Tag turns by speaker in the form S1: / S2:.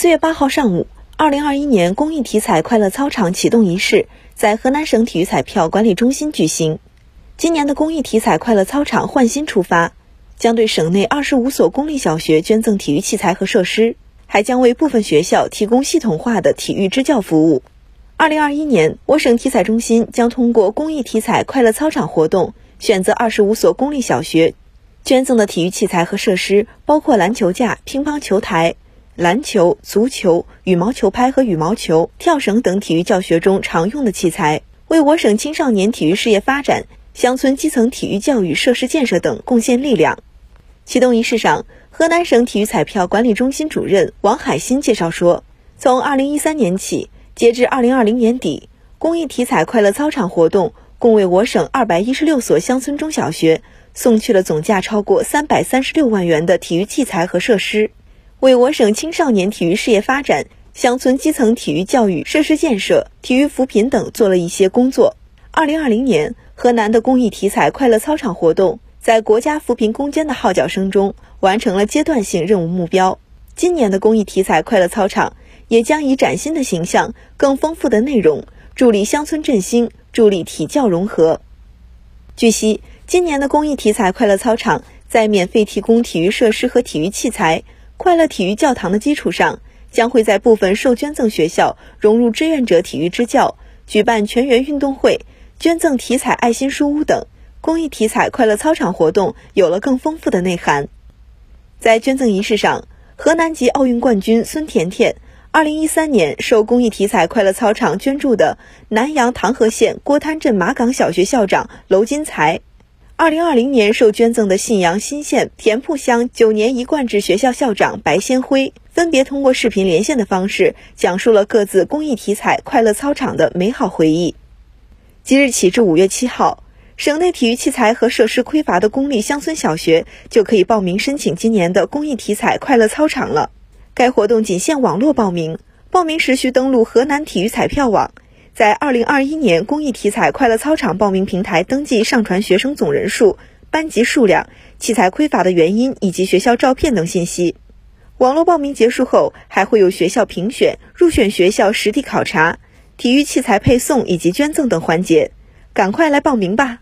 S1: 四月八号上午，二零二一年公益体彩快乐操场启动仪式在河南省体育彩票管理中心举行。今年的公益体彩快乐操场换新出发，将对省内二十五所公立小学捐赠体育器材和设施，还将为部分学校提供系统化的体育支教服务。二零二一年，我省体彩中心将通过公益体彩快乐操场活动，选择二十五所公立小学捐赠的体育器材和设施，包括篮球架、乒乓球台。篮球、足球、羽毛球拍和羽毛球、跳绳等体育教学中常用的器材，为我省青少年体育事业发展、乡村基层体育教育设施建设等贡献力量。启动仪式上，河南省体育彩票管理中心主任王海新介绍说，从二零一三年起，截至二零二零年底，公益体彩快乐操场活动共为我省二百一十六所乡村中小学送去了总价超过三百三十六万元的体育器材和设施。为我省青少年体育事业发展、乡村基层体育教育设施建设、体育扶贫等做了一些工作。二零二零年，河南的公益体彩快乐操场活动在国家扶贫攻坚的号角声中，完成了阶段性任务目标。今年的公益体彩快乐操场也将以崭新的形象、更丰富的内容，助力乡村振兴，助力体教融合。据悉，今年的公益体彩快乐操场在免费提供体育设施和体育器材。快乐体育教堂的基础上，将会在部分受捐赠学校融入志愿者体育支教，举办全员运动会，捐赠体彩爱心书屋等公益体彩快乐操场活动有了更丰富的内涵。在捐赠仪式上，河南籍奥运冠军孙甜甜，二零一三年受公益体彩快乐操场捐助的南阳唐河县郭滩镇马岗小学校长娄金才。二零二零年受捐赠的信阳新县田铺乡九年一贯制学校校长白先辉，分别通过视频连线的方式，讲述了各自公益体彩快乐操场的美好回忆。即日起至五月七号，省内体育器材和设施匮乏的公立乡村小学就可以报名申请今年的公益体彩快乐操场了。该活动仅限网络报名，报名时需登录河南体育彩票网。在二零二一年公益体彩快乐操场报名平台登记上传学生总人数、班级数量、器材匮乏的原因以及学校照片等信息。网络报名结束后，还会有学校评选、入选学校实地考察、体育器材配送以及捐赠等环节。赶快来报名吧！